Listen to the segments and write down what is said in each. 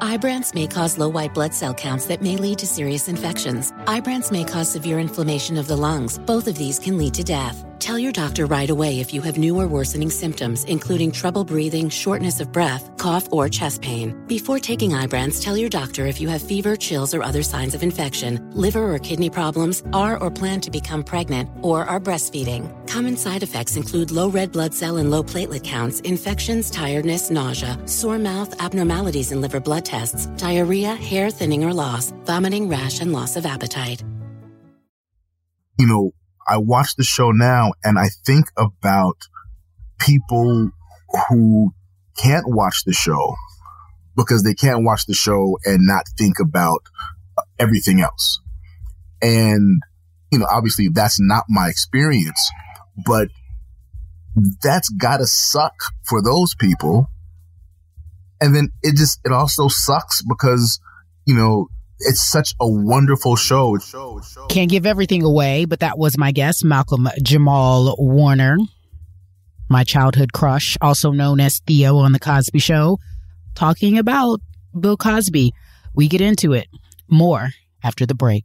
Ibrance may cause low white blood cell counts that may lead to serious infections. Ibrance may cause severe inflammation of the lungs. Both of these can lead to death. Tell your doctor right away if you have new or worsening symptoms, including trouble breathing, shortness of breath, cough, or chest pain. Before taking Ibrance, tell your doctor if you have fever, chills, or other signs of infection, liver or kidney problems, are or plan to become pregnant, or are breastfeeding. Common side effects include low red blood cell and low platelet counts, infections, tiredness, nausea, sore mouth, abnormalities in liver blood tests, diarrhea, hair thinning or loss, vomiting, rash, and loss of appetite. You know, I watch the show now and I think about people who can't watch the show because they can't watch the show and not think about uh, everything else. And, you know, obviously that's not my experience, but that's gotta suck for those people. And then it just, it also sucks because, you know, it's such a wonderful show. Can't give everything away, but that was my guest, Malcolm Jamal Warner, my childhood crush, also known as Theo on The Cosby Show, talking about Bill Cosby. We get into it more after the break.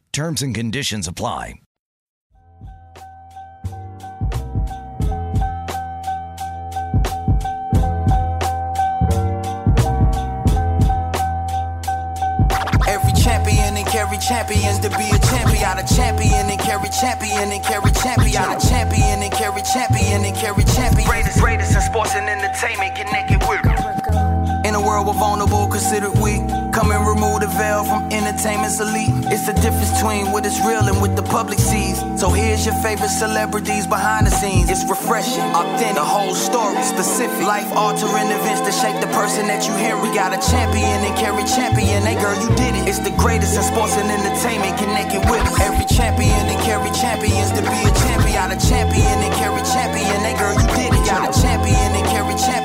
Terms and conditions apply. Every champion and carry champions to be a champion. A champion and carry champion and carry champion. A champion and carry champion and carry champion. Greatest, greatest in sports and entertainment connected with. In a world we're vulnerable, considered weak. Come and remove the veil from entertainment's elite. It's the difference between what is real and what the public sees. So here's your favorite celebrities behind the scenes. It's refreshing, authentic, the whole story, specific. Life altering events to shape the person that you hear. We got a champion and carry champion. Hey girl, you did it. It's the greatest in sports and entertainment connected with us. Every champion and carry champions to be a champion. A champion and carry champion. Hey girl, you did it. Got a champion and carry champion.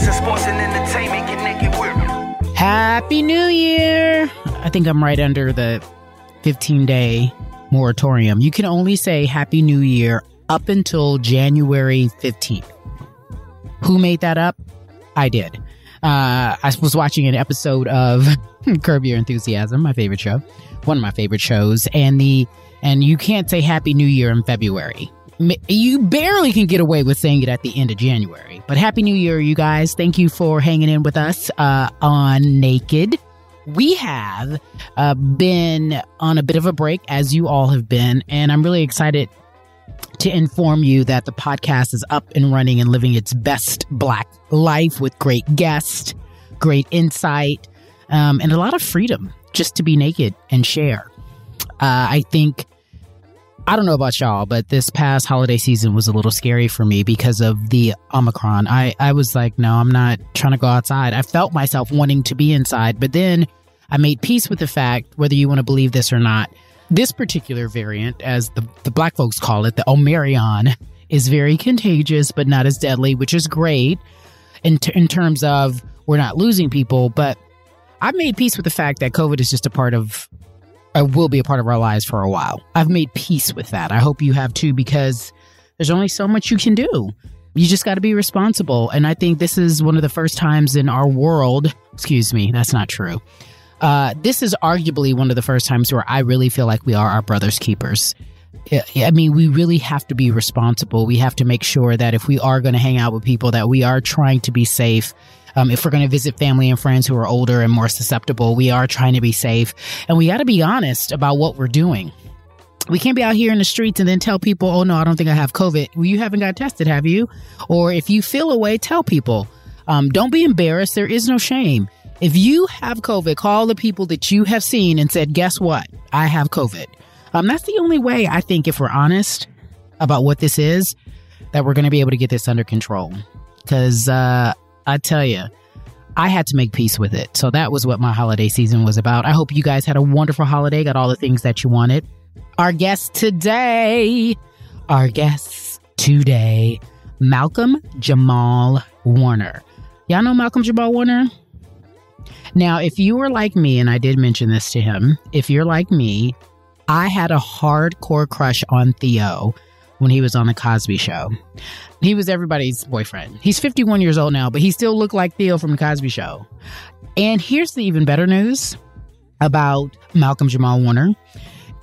Greatest in sports and entertainment. Happy New Year! I think I'm right under the 15 day moratorium. You can only say Happy New Year up until January 15th. Who made that up? I did. Uh, I was watching an episode of Curb Your Enthusiasm, my favorite show, one of my favorite shows, and the and you can't say Happy New Year in February. You barely can get away with saying it at the end of January. But Happy New Year, you guys! Thank you for hanging in with us uh, on Naked. We have uh, been on a bit of a break, as you all have been, and I'm really excited to inform you that the podcast is up and running and living its best black life with great guests, great insight, um, and a lot of freedom just to be naked and share. Uh, I think, I don't know about y'all, but this past holiday season was a little scary for me because of the Omicron. I, I was like, no, I'm not trying to go outside. I felt myself wanting to be inside, but then I made peace with the fact, whether you want to believe this or not, this particular variant, as the, the black folks call it, the Omarion, is very contagious, but not as deadly, which is great in, t- in terms of we're not losing people. But I've made peace with the fact that COVID is just a part of, uh, will be a part of our lives for a while. I've made peace with that. I hope you have too, because there's only so much you can do. You just got to be responsible. And I think this is one of the first times in our world, excuse me, that's not true. Uh, this is arguably one of the first times where I really feel like we are our brother's keepers. I I mean, we really have to be responsible. We have to make sure that if we are going to hang out with people, that we are trying to be safe. Um, if we're going to visit family and friends who are older and more susceptible, we are trying to be safe. And we got to be honest about what we're doing. We can't be out here in the streets and then tell people, oh, no, I don't think I have COVID. Well, you haven't got tested, have you? Or if you feel a way, tell people. Um, don't be embarrassed. There is no shame. If you have COVID, call the people that you have seen and said, guess what? I have COVID. Um, that's the only way I think, if we're honest about what this is, that we're going to be able to get this under control. Because uh, I tell you, I had to make peace with it. So that was what my holiday season was about. I hope you guys had a wonderful holiday, got all the things that you wanted. Our guest today, our guest today, Malcolm Jamal Warner. Y'all know Malcolm Jamal Warner? Now, if you were like me, and I did mention this to him, if you're like me, I had a hardcore crush on Theo when he was on The Cosby Show. He was everybody's boyfriend. He's 51 years old now, but he still looked like Theo from The Cosby Show. And here's the even better news about Malcolm Jamal Warner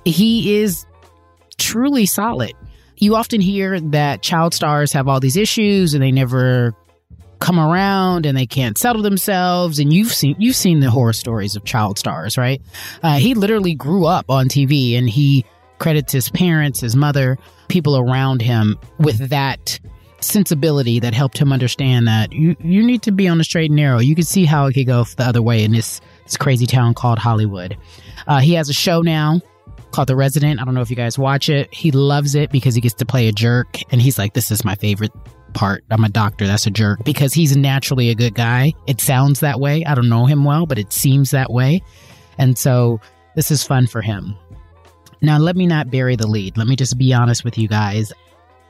he is truly solid. You often hear that child stars have all these issues and they never come around and they can't settle themselves and you've seen you've seen the horror stories of child stars right uh, he literally grew up on tv and he credits his parents his mother people around him with that sensibility that helped him understand that you, you need to be on the straight and narrow you can see how it could go the other way in this this crazy town called hollywood uh, he has a show now called The Resident. I don't know if you guys watch it. He loves it because he gets to play a jerk. And he's like, this is my favorite part. I'm a doctor. That's a jerk because he's naturally a good guy. It sounds that way. I don't know him well, but it seems that way. And so this is fun for him. Now, let me not bury the lead. Let me just be honest with you guys.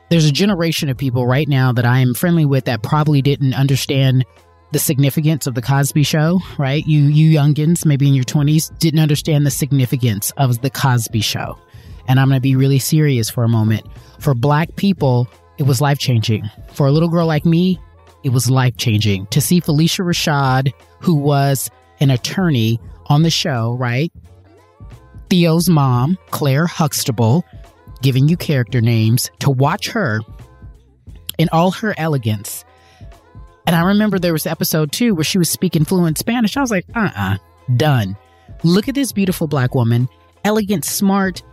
There's a generation of people right now that I am friendly with that probably didn't understand the significance of the Cosby Show, right? You you youngins, maybe in your 20s, didn't understand the significance of the Cosby Show. And I'm going to be really serious for a moment. For black people, it was life changing. For a little girl like me, it was life changing to see Phylicia Rashad, who was an attorney on the show, right? Theo's mom, Claire Huxtable, giving you character names, to watch her in all her elegance and I remember there was episode two where she was speaking fluent Spanish. I was like, uh uh-uh, uh, done. Look at this beautiful black woman, elegant, smart,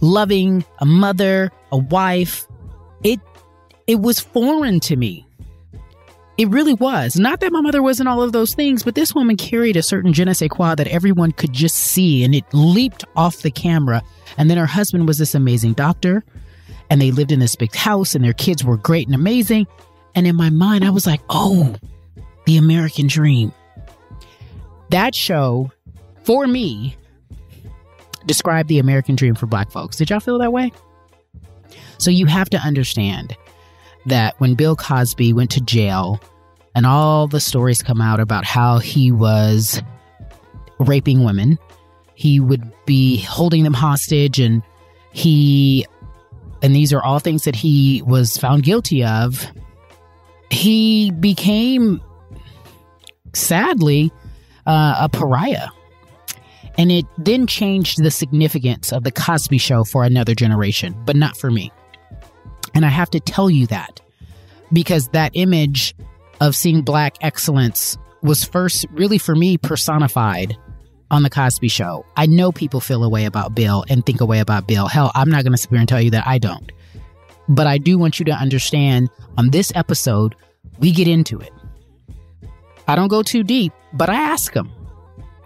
loving, a mother, a wife. It it was foreign to me. It really was. Not that my mother wasn't all of those things, but this woman carried a certain je ne sais quoi that everyone could just see, and it leaped off the camera. And then her husband was this amazing doctor, and they lived in this big house, and their kids were great and amazing. And in my mind, I was like, oh, the American dream. That show, for me, described the American dream for black folks. Did y'all feel that way? So you have to understand that when Bill Cosby went to jail and all the stories come out about how he was raping women, he would be holding them hostage and he and these are all things that he was found guilty of he became, sadly, uh, a pariah. And it then changed the significance of the Cosby Show for another generation, but not for me. And I have to tell you that because that image of seeing black excellence was first really for me personified on the Cosby Show. I know people feel a way about Bill and think a way about Bill. Hell, I'm not going to sit here and tell you that I don't. But I do want you to understand on this episode, we get into it. I don't go too deep, but I ask him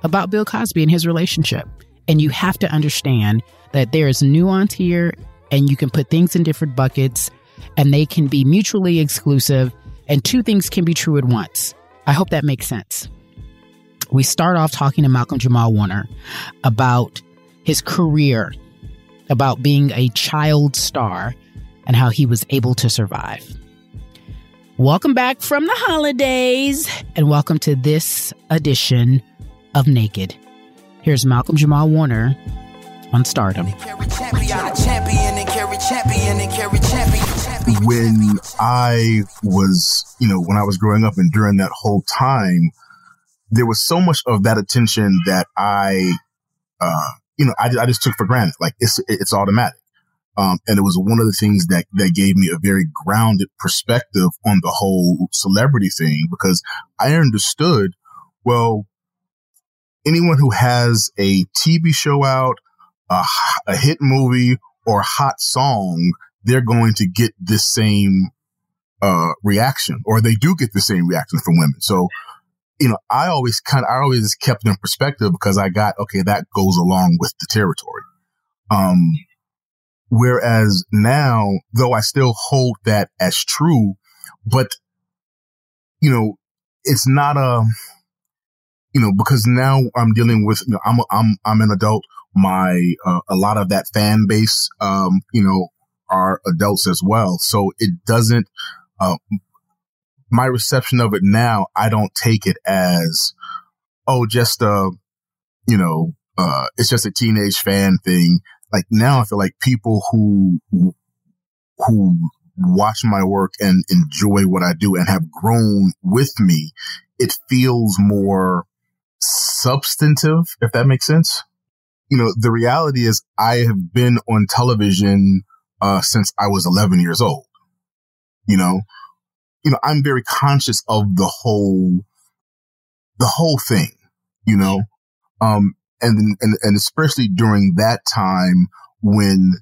about Bill Cosby and his relationship. And you have to understand that there is nuance here and you can put things in different buckets and they can be mutually exclusive and two things can be true at once. I hope that makes sense. We start off talking to Malcolm Jamal Warner about his career, about being a child star and how he was able to survive. Welcome back from the holidays and welcome to this edition of Naked. Here's Malcolm Jamal Warner on Stardom. When I was, you know, when I was growing up and during that whole time, there was so much of that attention that I, uh, you know, I, I just took for granted. Like it's, it's automatic. Um, and it was one of the things that, that gave me a very grounded perspective on the whole celebrity thing because I understood, well, anyone who has a TV show out, a, a hit movie or hot song, they're going to get this same, uh, reaction or they do get the same reaction from women. So, you know, I always kind of, I always kept in perspective because I got, okay, that goes along with the territory. Um, Whereas now, though I still hold that as true, but you know, it's not a, you know, because now I'm dealing with, you know, I'm, a, I'm, I'm an adult. My, uh, a lot of that fan base, um, you know, are adults as well. So it doesn't, uh, my reception of it now, I don't take it as, oh, just a, you know, uh, it's just a teenage fan thing like now I feel like people who, who watch my work and enjoy what I do and have grown with me, it feels more substantive, if that makes sense. You know, the reality is I have been on television, uh, since I was 11 years old. You know, you know, I'm very conscious of the whole, the whole thing, you know, um, and, and, and especially during that time when,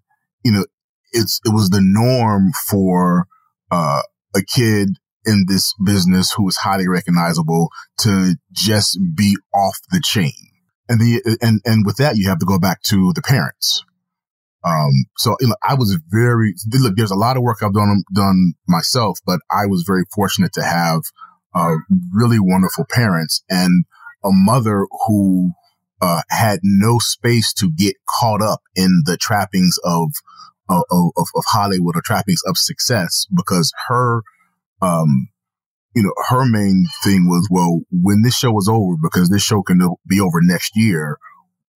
you know, it's, it was the norm for, uh, a kid in this business who was highly recognizable to just be off the chain. And the, and, and with that, you have to go back to the parents. Um, so you know, I was very, look, there's a lot of work I've done, done myself, but I was very fortunate to have, uh, really wonderful parents and a mother who, uh, had no space to get caught up in the trappings of, of, of, of Hollywood or trappings of success because her, um, you know, her main thing was, well, when this show is over, because this show can be over next year,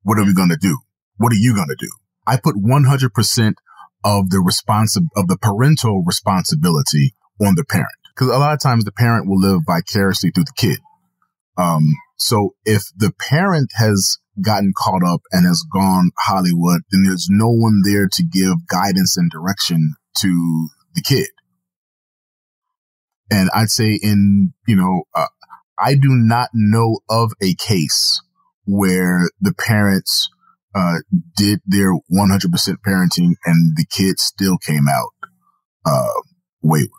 what are we going to do? What are you going to do? I put 100% of the responsi- of the parental responsibility on the parent. Cause a lot of times the parent will live vicariously through the kid. Um, so if the parent has gotten caught up and has gone Hollywood, then there's no one there to give guidance and direction to the kid. And I'd say in, you know, uh, I do not know of a case where the parents, uh, did their 100% parenting and the kids still came out, uh, wayward.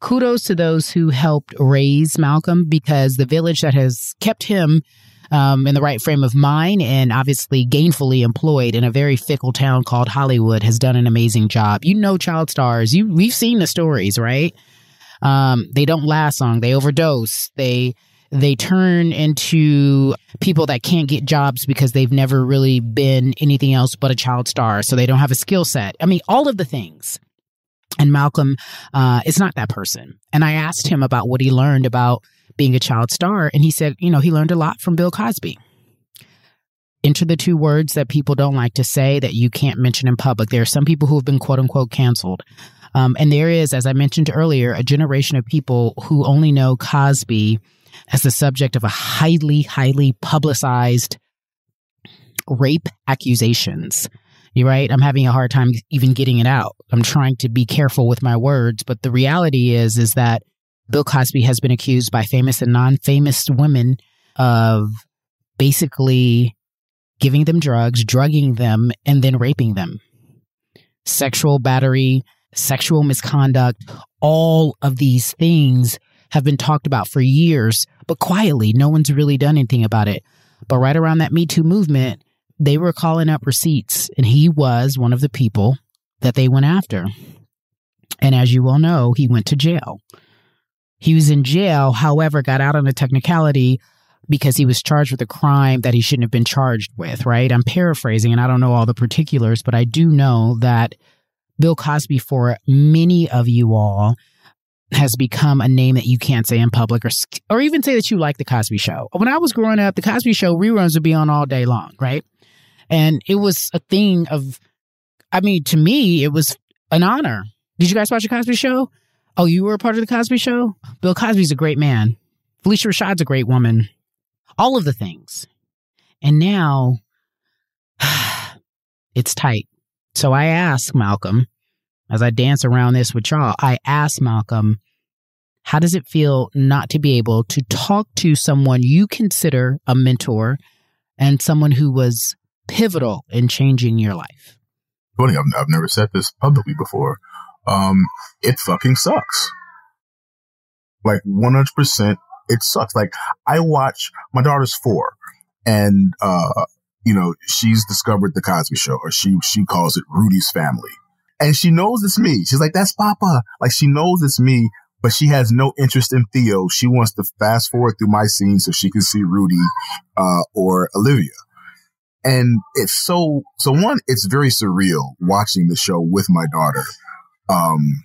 Kudos to those who helped raise Malcolm because the village that has kept him um, in the right frame of mind and obviously gainfully employed in a very fickle town called Hollywood has done an amazing job. You know, child stars. You we've seen the stories, right? Um, they don't last long. They overdose. They they turn into people that can't get jobs because they've never really been anything else but a child star. So they don't have a skill set. I mean, all of the things. And Malcolm uh, is not that person. And I asked him about what he learned about being a child star. And he said, you know, he learned a lot from Bill Cosby. Enter the two words that people don't like to say that you can't mention in public. There are some people who have been quote unquote canceled. Um, and there is, as I mentioned earlier, a generation of people who only know Cosby as the subject of a highly, highly publicized rape accusations. You're right. I'm having a hard time even getting it out. I'm trying to be careful with my words, but the reality is, is that Bill Cosby has been accused by famous and non-famous women of basically giving them drugs, drugging them, and then raping them. Sexual battery, sexual misconduct, all of these things have been talked about for years, but quietly, no one's really done anything about it. But right around that Me Too movement, they were calling up receipts, and he was one of the people that they went after. And as you well know, he went to jail. He was in jail, however, got out on a technicality because he was charged with a crime that he shouldn't have been charged with, right? I'm paraphrasing and I don't know all the particulars, but I do know that Bill Cosby, for many of you all, has become a name that you can't say in public or or even say that you like the Cosby show. When I was growing up, the Cosby show reruns would be on all day long, right? And it was a thing of I mean, to me, it was an honor. Did you guys watch the Cosby show? Oh, you were a part of the Cosby show? Bill Cosby's a great man. Phylicia Rashad's a great woman. All of the things. And now it's tight. So I asked Malcolm, as I dance around this with y'all, I asked Malcolm, how does it feel not to be able to talk to someone you consider a mentor and someone who was pivotal in changing your life? Funny, I've, I've never said this publicly before. Um, it fucking sucks. Like 100%, it sucks. Like I watch, my daughter's four and, uh, you know, she's discovered the Cosby Show, or she she calls it Rudy's Family, and she knows it's me. She's like, "That's Papa." Like she knows it's me, but she has no interest in Theo. She wants to fast forward through my scenes so she can see Rudy uh, or Olivia. And it's so so one, it's very surreal watching the show with my daughter, um,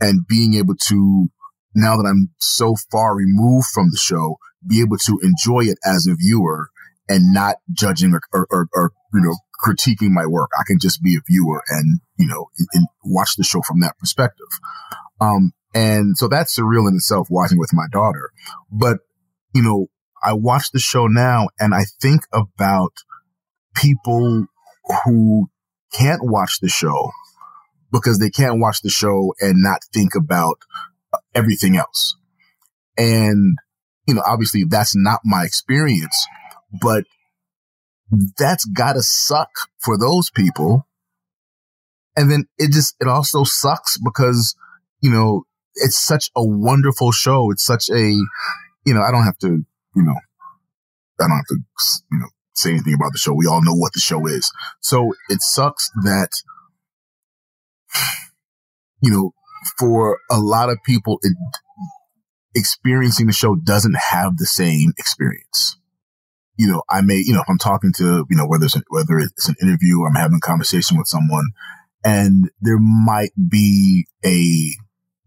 and being able to now that I'm so far removed from the show, be able to enjoy it as a viewer and not judging or, or, or, or, you know, critiquing my work. I can just be a viewer and, you know, watch the show from that perspective. Um, and so that's surreal in itself watching with my daughter. But, you know, I watch the show now and I think about people who can't watch the show because they can't watch the show and not think about everything else. And, you know, obviously that's not my experience, but that's gotta suck for those people. And then it just, it also sucks because, you know, it's such a wonderful show. It's such a, you know, I don't have to, you know, I don't have to, you know, say anything about the show. We all know what the show is. So it sucks that, you know, for a lot of people, it, experiencing the show doesn't have the same experience. You know, I may, you know, if I'm talking to, you know, whether it's, an, whether it's an interview or I'm having a conversation with someone and there might be a,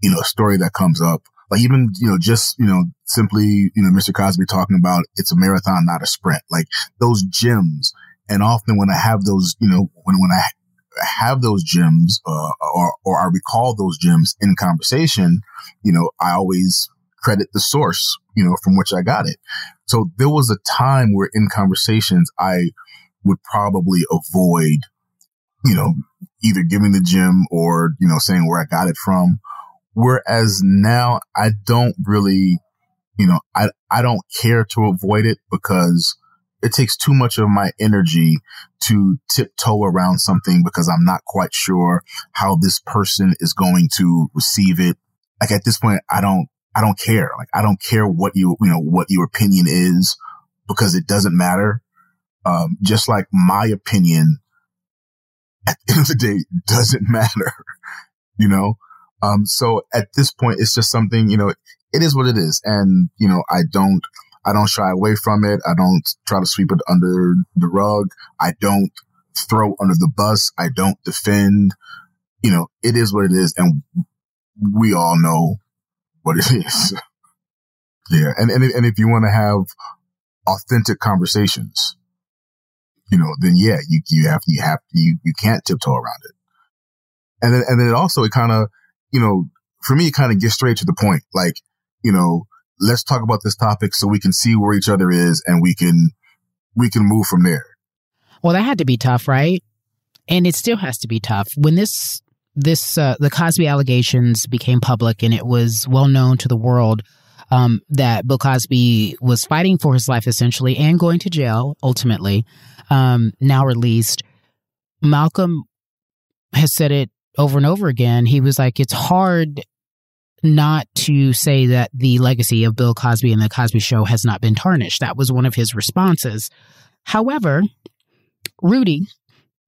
you know, story that comes up like even, you know, just, you know, simply, you know, Mr. Cosby talking about it's a marathon, not a sprint, like those gems. And often when I have those, you know, when, when I have those gems, uh, or, or I recall those gems in conversation, you know, I always credit the source, you know, from which I got it. So there was a time where in conversations, I would probably avoid, you know, either giving the gem or, you know, saying where I got it from Whereas now I don't really, you know, I, I don't care to avoid it because it takes too much of my energy to tiptoe around something because I'm not quite sure how this person is going to receive it. Like at this point, I don't, I don't care. Like I don't care what you, you know, what your opinion is because it doesn't matter. Um, just like my opinion at the end of the day doesn't matter, you know? Um, so at this point, it's just something, you know, it is what it is. And, you know, I don't, I don't shy away from it. I don't try to sweep it under the rug. I don't throw under the bus. I don't defend. You know, it is what it is. And we all know what it is. yeah. And, and, and if you want to have authentic conversations, you know, then yeah, you, you have, you have, to you, you can't tiptoe around it. And then, and then it also, it kind of, you know, for me, it kind of gets straight to the point. Like, you know, let's talk about this topic so we can see where each other is and we can, we can move from there. Well, that had to be tough, right? And it still has to be tough. When this, this, uh, the Cosby allegations became public and it was well known to the world, um, that Bill Cosby was fighting for his life essentially and going to jail ultimately, um, now released. Malcolm has said it over and over again, he was like, it's hard not to say that the legacy of Bill Cosby and the Cosby Show has not been tarnished. That was one of his responses. However, Rudy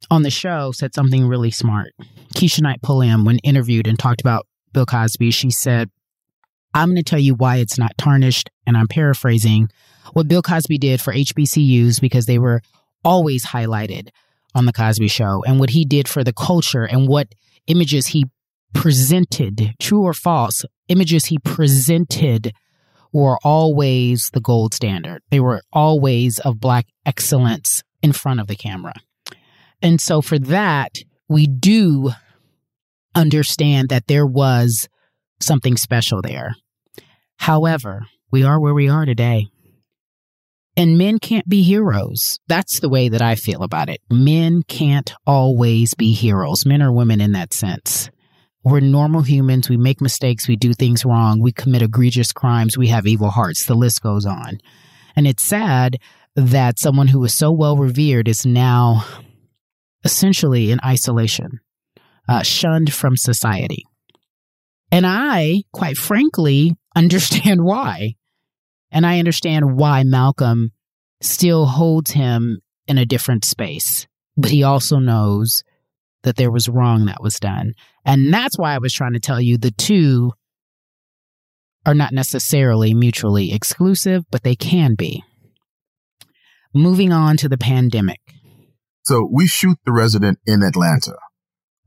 on the show said something really smart. Keshia Knight Pulliam, when interviewed and talked about Bill Cosby, she said, I'm going to tell you why it's not tarnished. And I'm paraphrasing what Bill Cosby did for HBCUs because they were always highlighted on The Cosby Show and what he did for the culture and what images he presented, true or false, images he presented were always the gold standard. They were always of Black excellence in front of the camera. And so for that, we do understand that there was something special there. However, we are where we are today. And men can't be heroes. That's the way that I feel about it. Men can't always be heroes, men or women in that sense. We're normal humans. We make mistakes. We do things wrong. We commit egregious crimes. We have evil hearts. The list goes on. And it's sad that someone who was so well revered is now essentially in isolation, uh, shunned from society. And I, quite frankly, understand why. And I understand why Malcolm still holds him in a different space. But he also knows that there was wrong that was done. And that's why I was trying to tell you the two are not necessarily mutually exclusive, but they can be. Moving on to the pandemic. So we shoot the resident in Atlanta.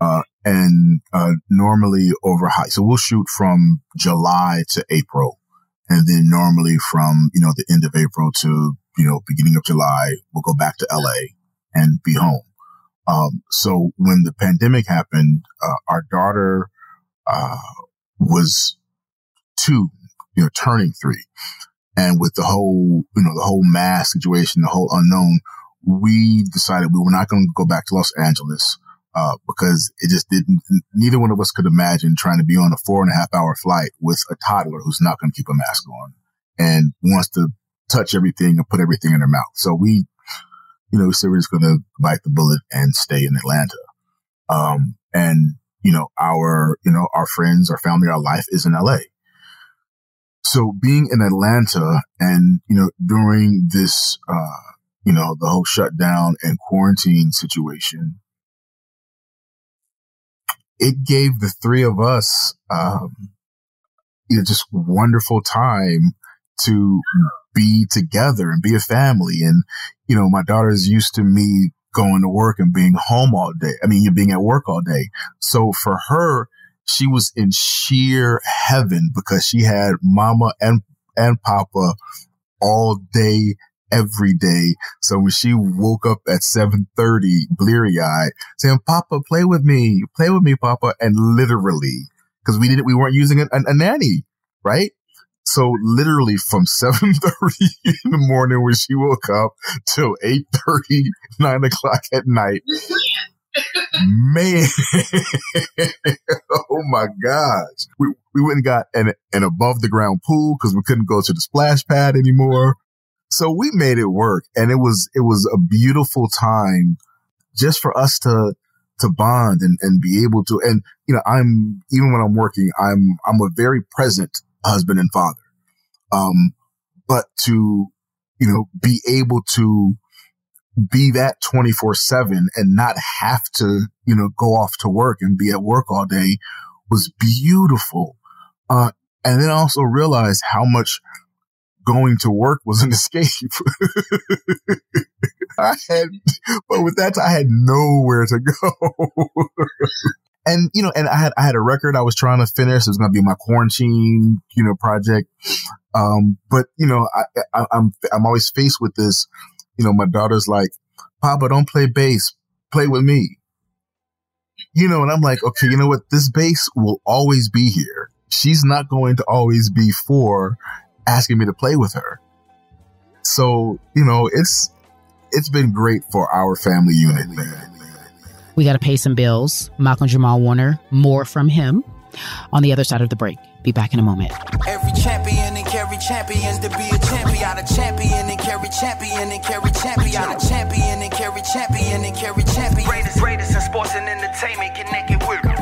Uh, and uh, normally over high. So we'll shoot from July to April. And then normally from, you know, the end of April to, you know, beginning of July, we'll go back to LA and be home. Um, so when the pandemic happened, uh, our daughter, uh, was two, you know, turning three. And with the whole, you know, the whole mask situation, the whole unknown, we decided we were not going to go back to Los Angeles uh, because it just didn't, neither one of us could imagine trying to be on a four and a half hour flight with a toddler who's not going to keep a mask on and wants to touch everything and put everything in their mouth. So we, you know, we said we're just going to bite the bullet and stay in Atlanta. Um, and, you know, our, you know, our friends, our family, our life is in LA. So being in Atlanta and, you know, during this, uh, you know, the whole shutdown and quarantine situation, it gave the three of us, um, you know, just wonderful time to be together and be a family. And, you know, my daughter's used to me going to work and being home all day. I mean, you're being at work all day. So for her, she was in sheer heaven because she had mama and, and papa all day, every day. So when she woke up at 730, bleary eyed, saying, Papa, play with me, play with me, Papa. And literally, because we didn't, we weren't using a, a, a nanny, right? So literally from 7.30 in the morning when she woke up till 8.30, 9 o'clock at night. Man, oh my gosh. We, we went and got an, an above the ground pool because we couldn't go to the splash pad anymore. So we made it work and it was, it was a beautiful time just for us to, to bond and, and be able to, and, you know, I'm, even when I'm working, I'm, I'm a very present husband and father. Um, but to, you know, be able to be that 24 seven and not have to, you know, go off to work and be at work all day was beautiful. Uh, and then also realize how much going to work was an escape. I had, but with that, I had nowhere to go. and you know, and I had I had a record I was trying to finish. It was going to be my quarantine, you know, project. Um, but you know, I, I, I'm I'm always faced with this. You know, my daughter's like, "Papa, don't play bass. Play with me." You know, and I'm like, okay, you know what? This bass will always be here. She's not going to always be for asking me to play with her. So, you know, it's it's been great for our family unit, man. We got to pay some bills. Malcolm Jamal Warner, more from him on the other side of the break. Be back in a moment. Every champion and carry champions to be a champion, a champion and carry champion and carry champion, a champion and carry champion and carry champion. Greatest, greatest in sports and entertainment connected with.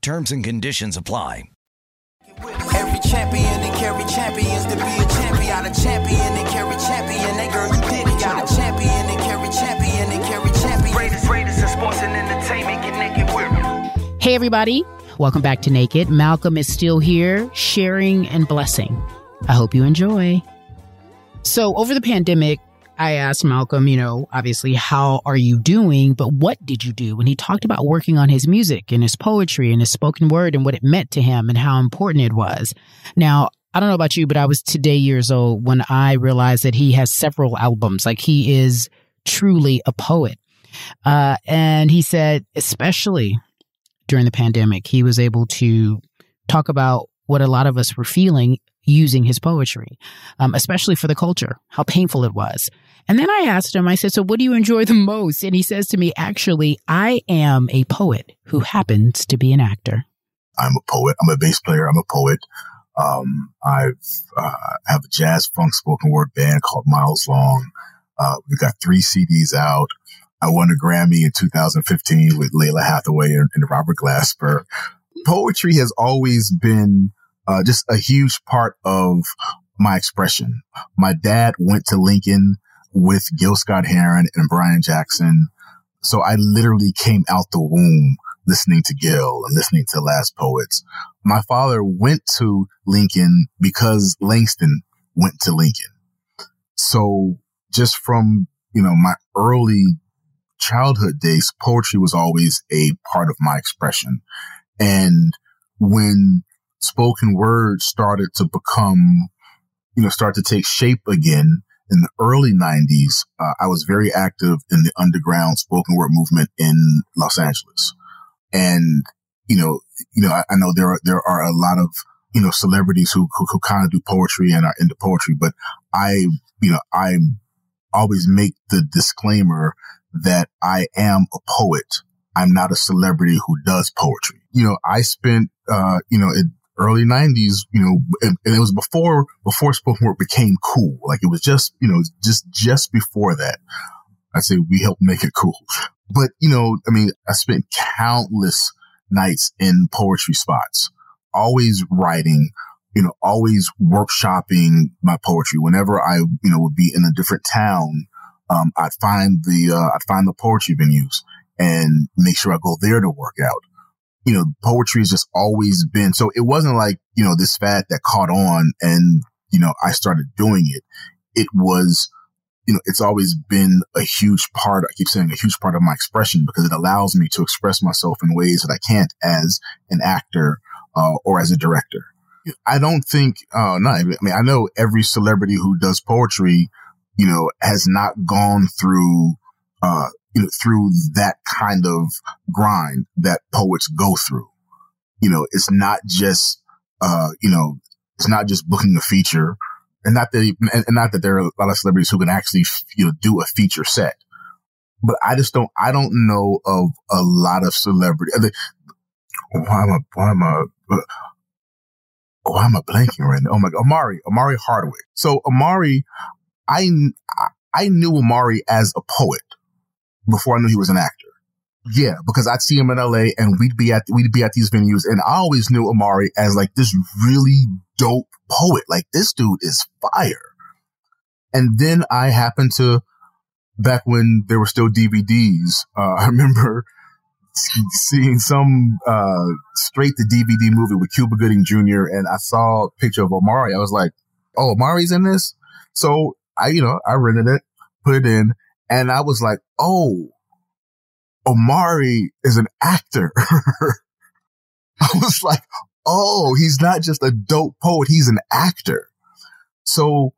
Terms and conditions apply. Every champion and carry champions to be a champion, a champion and carry champion. That girl, you did it. Got a champion and carry champion and carry champion. Greatest, greatest in sports and entertainment connected with. Hey, everybody. Welcome back to Naked. Malcolm is still here, sharing and blessing. I hope you enjoy. So, over the pandemic, I asked Malcolm, you know, obviously, how are you doing? But what did you do? And he talked about working on his music and his poetry and his spoken word and what it meant to him and how important it was. Now, I don't know about you, but I was today years old when I realized that he has several albums. Like he is truly a poet. Uh, and he said, especially during the pandemic, he was able to talk about what a lot of us were feeling using his poetry, um, especially for the culture, how painful it was. And then I asked him, I said, So what do you enjoy the most? And he says to me, Actually, I am a poet who happens to be an actor. I'm a poet. I'm a bass player. I'm a poet. Um, I've, uh, have a jazz funk spoken word band called Miles Long. Uh, we've got three CDs out. I won a Grammy in 2015 with Lalah Hathaway and, and Robert Glasper. Poetry has always been uh, just a huge part of my expression. My dad went to Lincoln with Gil Scott Heron and Brian Jackson. So I literally came out the womb listening to Gil and listening to the Last Poets. My father went to Lincoln because Langston went to Lincoln. So just from, you know, my early childhood days, poetry was always a part of my expression. And when spoken word started to become, you know, start to take shape again in the early 90s, uh, I was very active in the underground spoken word movement in Los Angeles. And, you know, you know, I, I know there are, there are a lot of, you know, celebrities who, who, who kind of do poetry and are into poetry, but I, you know, I always make the disclaimer that I am a poet. I'm not a celebrity who does poetry. You know, I spent, uh, you know, in early nineties, you know, and, and, it was before, before spoken word became cool. Like it was just, you know, just, just before that. I'd say we helped make it cool. But, you know, I mean, I spent countless nights in poetry spots, always writing, you know, always workshopping my poetry. Whenever I, you know, would be in a different town, um, I'd find the, uh, I'd find the poetry venues and make sure I go there to work out. You know, poetry has just always been, so it wasn't like, you know, this fad that caught on and, you know, I started doing it. It was, you know, it's always been a huge part. I keep saying a huge part of my expression because it allows me to express myself in ways that I can't as an actor, uh, or as a director. I don't think, uh, no, I mean, I know every celebrity who does poetry, you know, has not gone through, uh, you know, through that kind of grind that poets go through. You know, it's not just, uh, you know, it's not just booking a feature and not that, and, not that there are a lot of celebrities who can actually, you know, do a feature set. But I just don't, I don't know of a lot of celebrity. Why am I, why am I, uh, why am I blanking right now? Oh my God, Amari, Omari Hardwick. So Omari, I, I knew Omari as a poet before I knew he was an actor. Yeah, because I'd see him in LA and we'd be at, we'd be at these venues and I always knew Omari as like this really dope poet. Like this dude is fire. And then I happened to, back when there were still DVDs, uh, I remember seeing some, uh, straight to DVD movie with Cuba Gooding Jr. and I saw a picture of Omari. I was like, Oh, Omari's in this. So I, you know, I rented it, put it in and I was like, Oh, Omari is an actor. I was like, oh, he's not just a dope poet, he's an actor. So,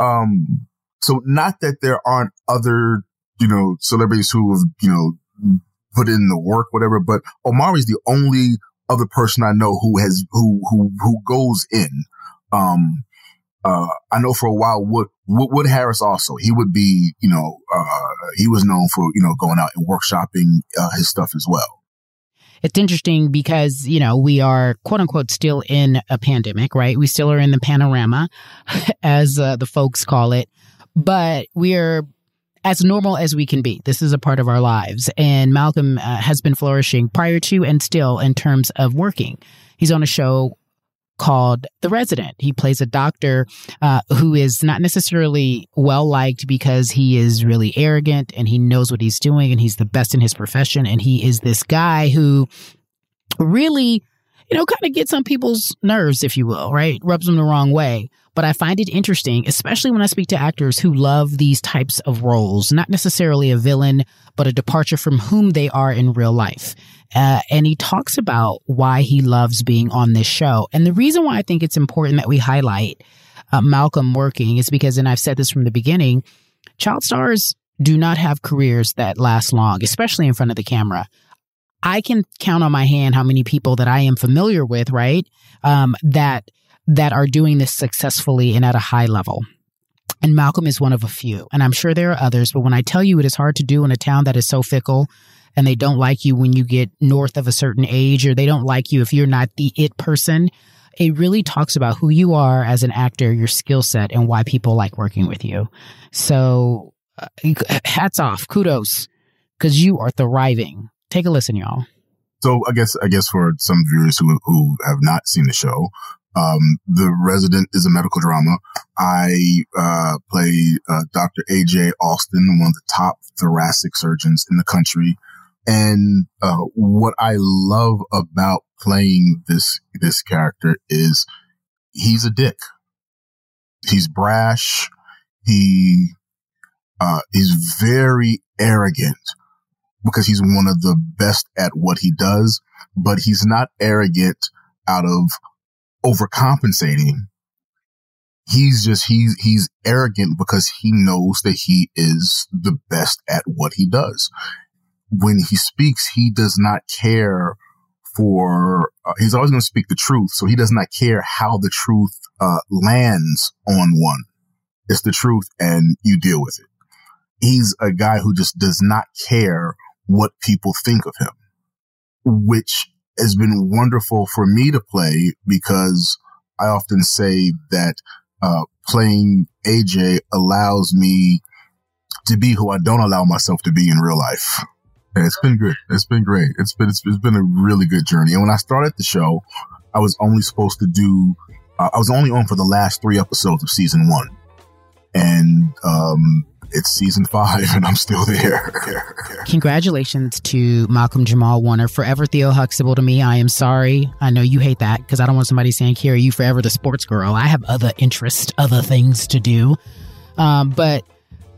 um, so not that there aren't other, you know, celebrities who have, you know, put in the work, whatever, but Omari's the only other person I know who has, who, who, who goes in. Um, uh, I know for a while Wood, Wood, Harris also, he would be, you know, uh, he was known for, you know, going out and workshopping uh, his stuff as well. It's interesting because, you know, we are quote unquote still in a pandemic, right? We still are in the panorama, as uh, the folks call it, but we're as normal as we can be. This is a part of our lives. And Malcolm uh, has been flourishing prior to and still in terms of working. He's on a show called The Resident. He plays a doctor uh, who is not necessarily well liked because he is really arrogant and he knows what he's doing and he's the best in his profession. And he is this guy who really, you know, kind of gets on people's nerves, if you will, right? Rubs them the wrong way. But I find it interesting, especially when I speak to actors who love these types of roles, not necessarily a villain, but a departure from whom they are in real life. Uh, and he talks about why he loves being on this show. And the reason why I think it's important that we highlight uh, Malcolm working is because, and I've said this from the beginning, child stars do not have careers that last long, especially in front of the camera. I can count on my hand how many people that I am familiar with, right? Um, that that are doing this successfully and at a high level. And Malcolm is one of a few. And I'm sure there are others, but when I tell you it is hard to do in a town that is so fickle and they don't like you when you get north of a certain age or they don't like you if you're not the it person, it really talks about who you are as an actor, your skill set, and why people like working with you. So, uh, hats off, kudos, because you are thriving. Take a listen, y'all. So, I guess, I guess for some viewers who who have not seen the show, um, the resident is a medical drama. I uh, play uh, Dr. AJ Austin, one of the top thoracic surgeons in the country. And uh, what I love about playing this this character is he's a dick. He's brash. He uh, is very arrogant because he's one of the best at what he does, but he's not arrogant out of overcompensating. He's just he's he's arrogant because he knows that he is the best at what he does. When he speaks, he does not care for uh, he's always going to speak the truth, so he does not care how the truth uh, lands on one. It's the truth, and you deal with it. He's a guy who just does not care what people think of him, which has been wonderful for me to play because I often say that uh, playing AJ allows me to be who I don't allow myself to be in real life. And it's been good. It's been great. It's been, it's, it's been a really good journey. And when I started the show, I was only supposed to do, uh, I was only on for the last three episodes of season one. And, um, it's season five and I'm still there. Congratulations to Malcolm Jamal Warner, forever Theo Huxtable to me. I am sorry. I know you hate that because I don't want somebody saying, Cari, you forever the sports girl. I have other interests, other things to do. Um, but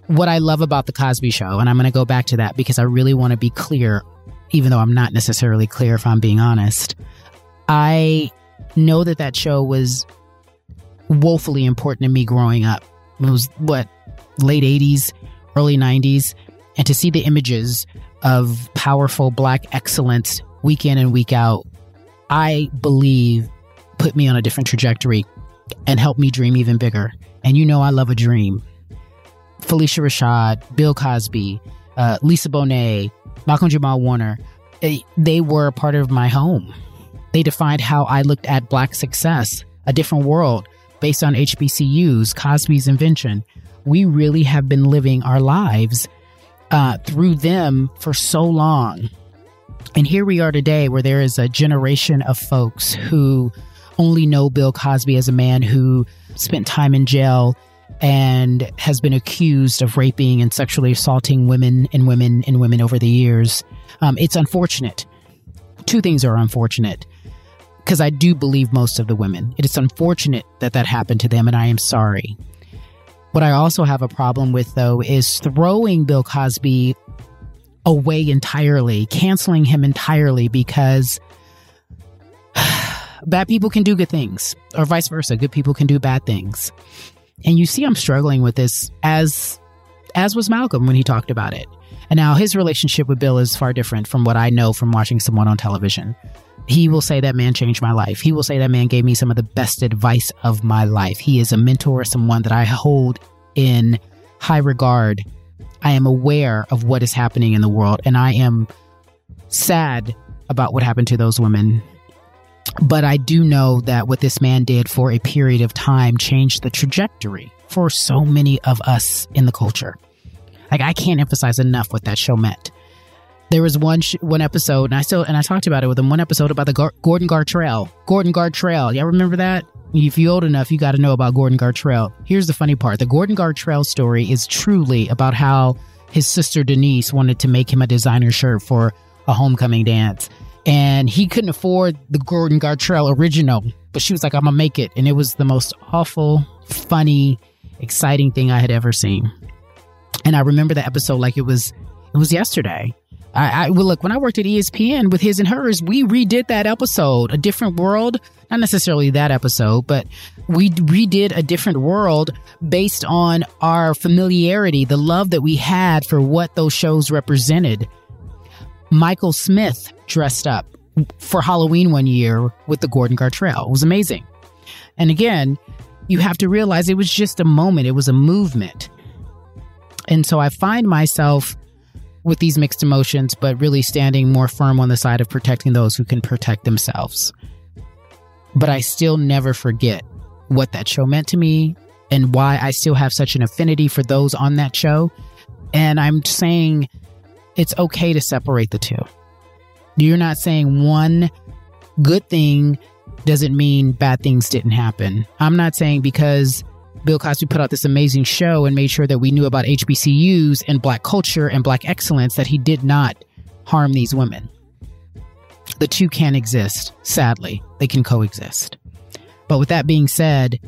what I love about The Cosby Show, and I'm going to go back to that because I really want to be clear, even though I'm not necessarily clear if I'm being honest. I know that that show was woefully important to me growing up. It was what, late 80s, early 90s. And to see the images of powerful black excellence week in and week out, I believe put me on a different trajectory and helped me dream even bigger. And you know, I love a dream. Phylicia Rashad, Bill Cosby, uh, Lisa Bonet, Malcolm Jamal Warner, they, they were part of my home. They defined how I looked at black success, a different world based on HBCUs, Cosby's invention. We really have been living our lives uh, through them for so long. And here we are today, where there is a generation of folks who only know Bill Cosby as a man who spent time in jail and has been accused of raping and sexually assaulting women and women and women over the years. Um, it's unfortunate. Two things are unfortunate because I do believe most of the women. It is unfortunate that that happened to them, and I am sorry. What I also have a problem with, though, is throwing Bill Cosby away entirely, canceling him entirely because bad people can do good things, or vice versa. Good people can do bad things. And you see, I'm struggling with this as as was Malcolm when he talked about it. And now his relationship with Bill is far different from what I know from watching someone on television. He will say that man changed my life. He will say that man gave me some of the best advice of my life. He is a mentor, someone that I hold in high regard. I am aware of what is happening in the world, and I am sad about what happened to those women but I do know that what this man did for a period of time changed the trajectory for so many of us in the culture. Like I can't emphasize enough what that show meant. There was one sh- one episode, and I still and I talked about it with him. One episode about the Gar- Gordon Gartrell. Gordon Gartrell. Y'all remember that? If you're old enough, you got to know about Gordon Gartrell. Here's the funny part: the Gordon Gartrell story is truly about how his sister Denise wanted to make him a designer shirt for a homecoming dance and he couldn't afford the Gordon Gartrell original, but she was like, I'm gonna make it. And it was the most awful, funny, exciting thing I had ever seen. And I remember the episode like it was it was yesterday. I, I well look when I worked at ESPN with his and hers, we redid that episode, A Different World, not necessarily that episode, but we redid a different world based on our familiarity, the love that we had for what those shows represented. Michael Smith dressed up for Halloween one year with the Gordon Gartrell. It was amazing. And again, you have to realize it was just a moment, it was a movement. And so I find myself with these mixed emotions, but really standing more firm on the side of protecting those who can protect themselves. But I still never forget what that show meant to me and why I still have such an affinity for those on that show. And I'm saying it's okay to separate the two. You're not saying one good thing doesn't mean bad things didn't happen. I'm not saying because Bill Cosby put out this amazing show and made sure that we knew about HBCUs and black culture and black excellence that he did not harm these women. The two can exist, sadly. They can coexist. But with that being said,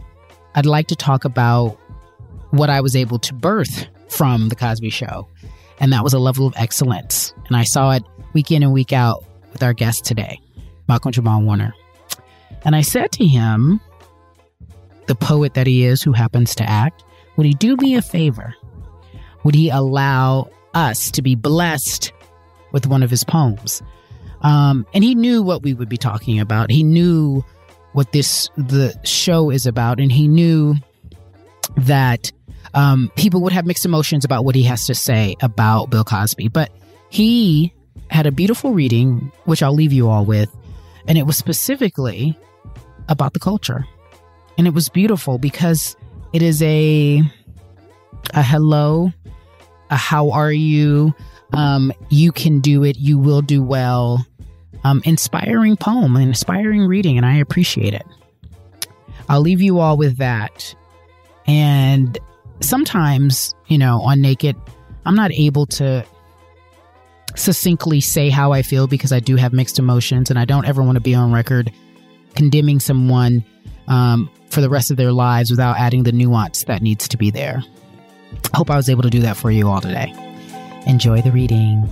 I'd like to talk about what I was able to birth from The Cosby Show. And that was a level of excellence. And I saw it week in and week out with our guest today, Malcolm Jamal Warner. And I said to him, the poet that he is who happens to act, would he do me a favor? Would he allow us to be blessed with one of his poems? Um, and he knew what we would be talking about. He knew what this the show is about, and he knew that um, people would have mixed emotions about what he has to say about Bill Cosby. But he had a beautiful reading, which I'll leave you all with, and it was specifically about the culture. And it was beautiful because it is a a hello, a how are you? Um, you can do it, you will do well. Um, inspiring poem, inspiring reading, and I appreciate it. I'll leave you all with that. And sometimes, you know, on Naked, I'm not able to succinctly say how I feel because I do have mixed emotions and I don't ever want to be on record condemning someone um, for the rest of their lives without adding the nuance that needs to be there. Hope I was able to do that for you all today. Enjoy the reading.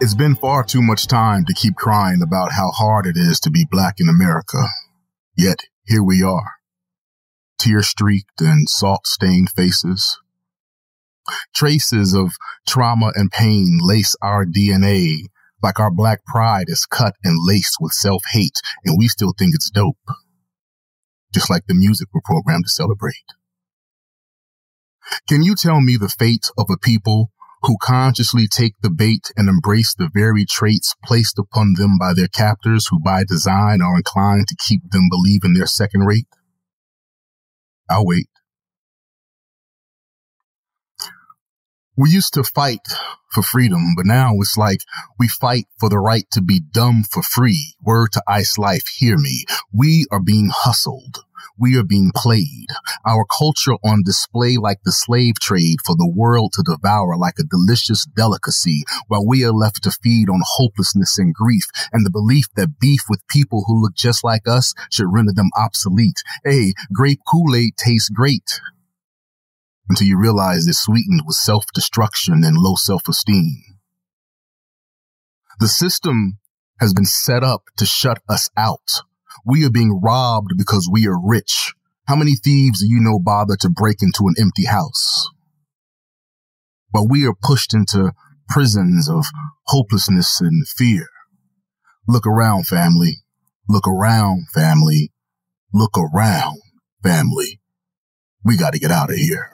It's been far too much time to keep crying about how hard it is to be black in America. Yet here we are. Tear streaked and salt stained faces. Traces of trauma and pain lace our DNA like our black pride is cut and laced with self hate and we still think it's dope just like the music we're programmed to celebrate. Can you tell me the fate of a people who consciously take the bait and embrace the very traits placed upon them by their captors who by design are inclined to keep them believing they're second rate? I'll wait. We used to fight for freedom, but now it's like we fight for the right to be dumb for free. Word to Ice Life, hear me. We are being hustled. We are being played. Our culture on display like the slave trade for the world to devour like a delicious delicacy while we are left to feed on hopelessness and grief and the belief that beef with people who look just like us should render them obsolete. Hey, grape Kool-Aid tastes great until you realize it's sweetened with self-destruction and low self-esteem. The system has been set up to shut us out. We are being robbed because we are rich. How many thieves do you know bother to break into an empty house? But we are pushed into prisons of hopelessness and fear. Look around, family. Look around, family. Look around, family. We got to get out of here.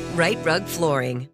Rite Rug Flooring.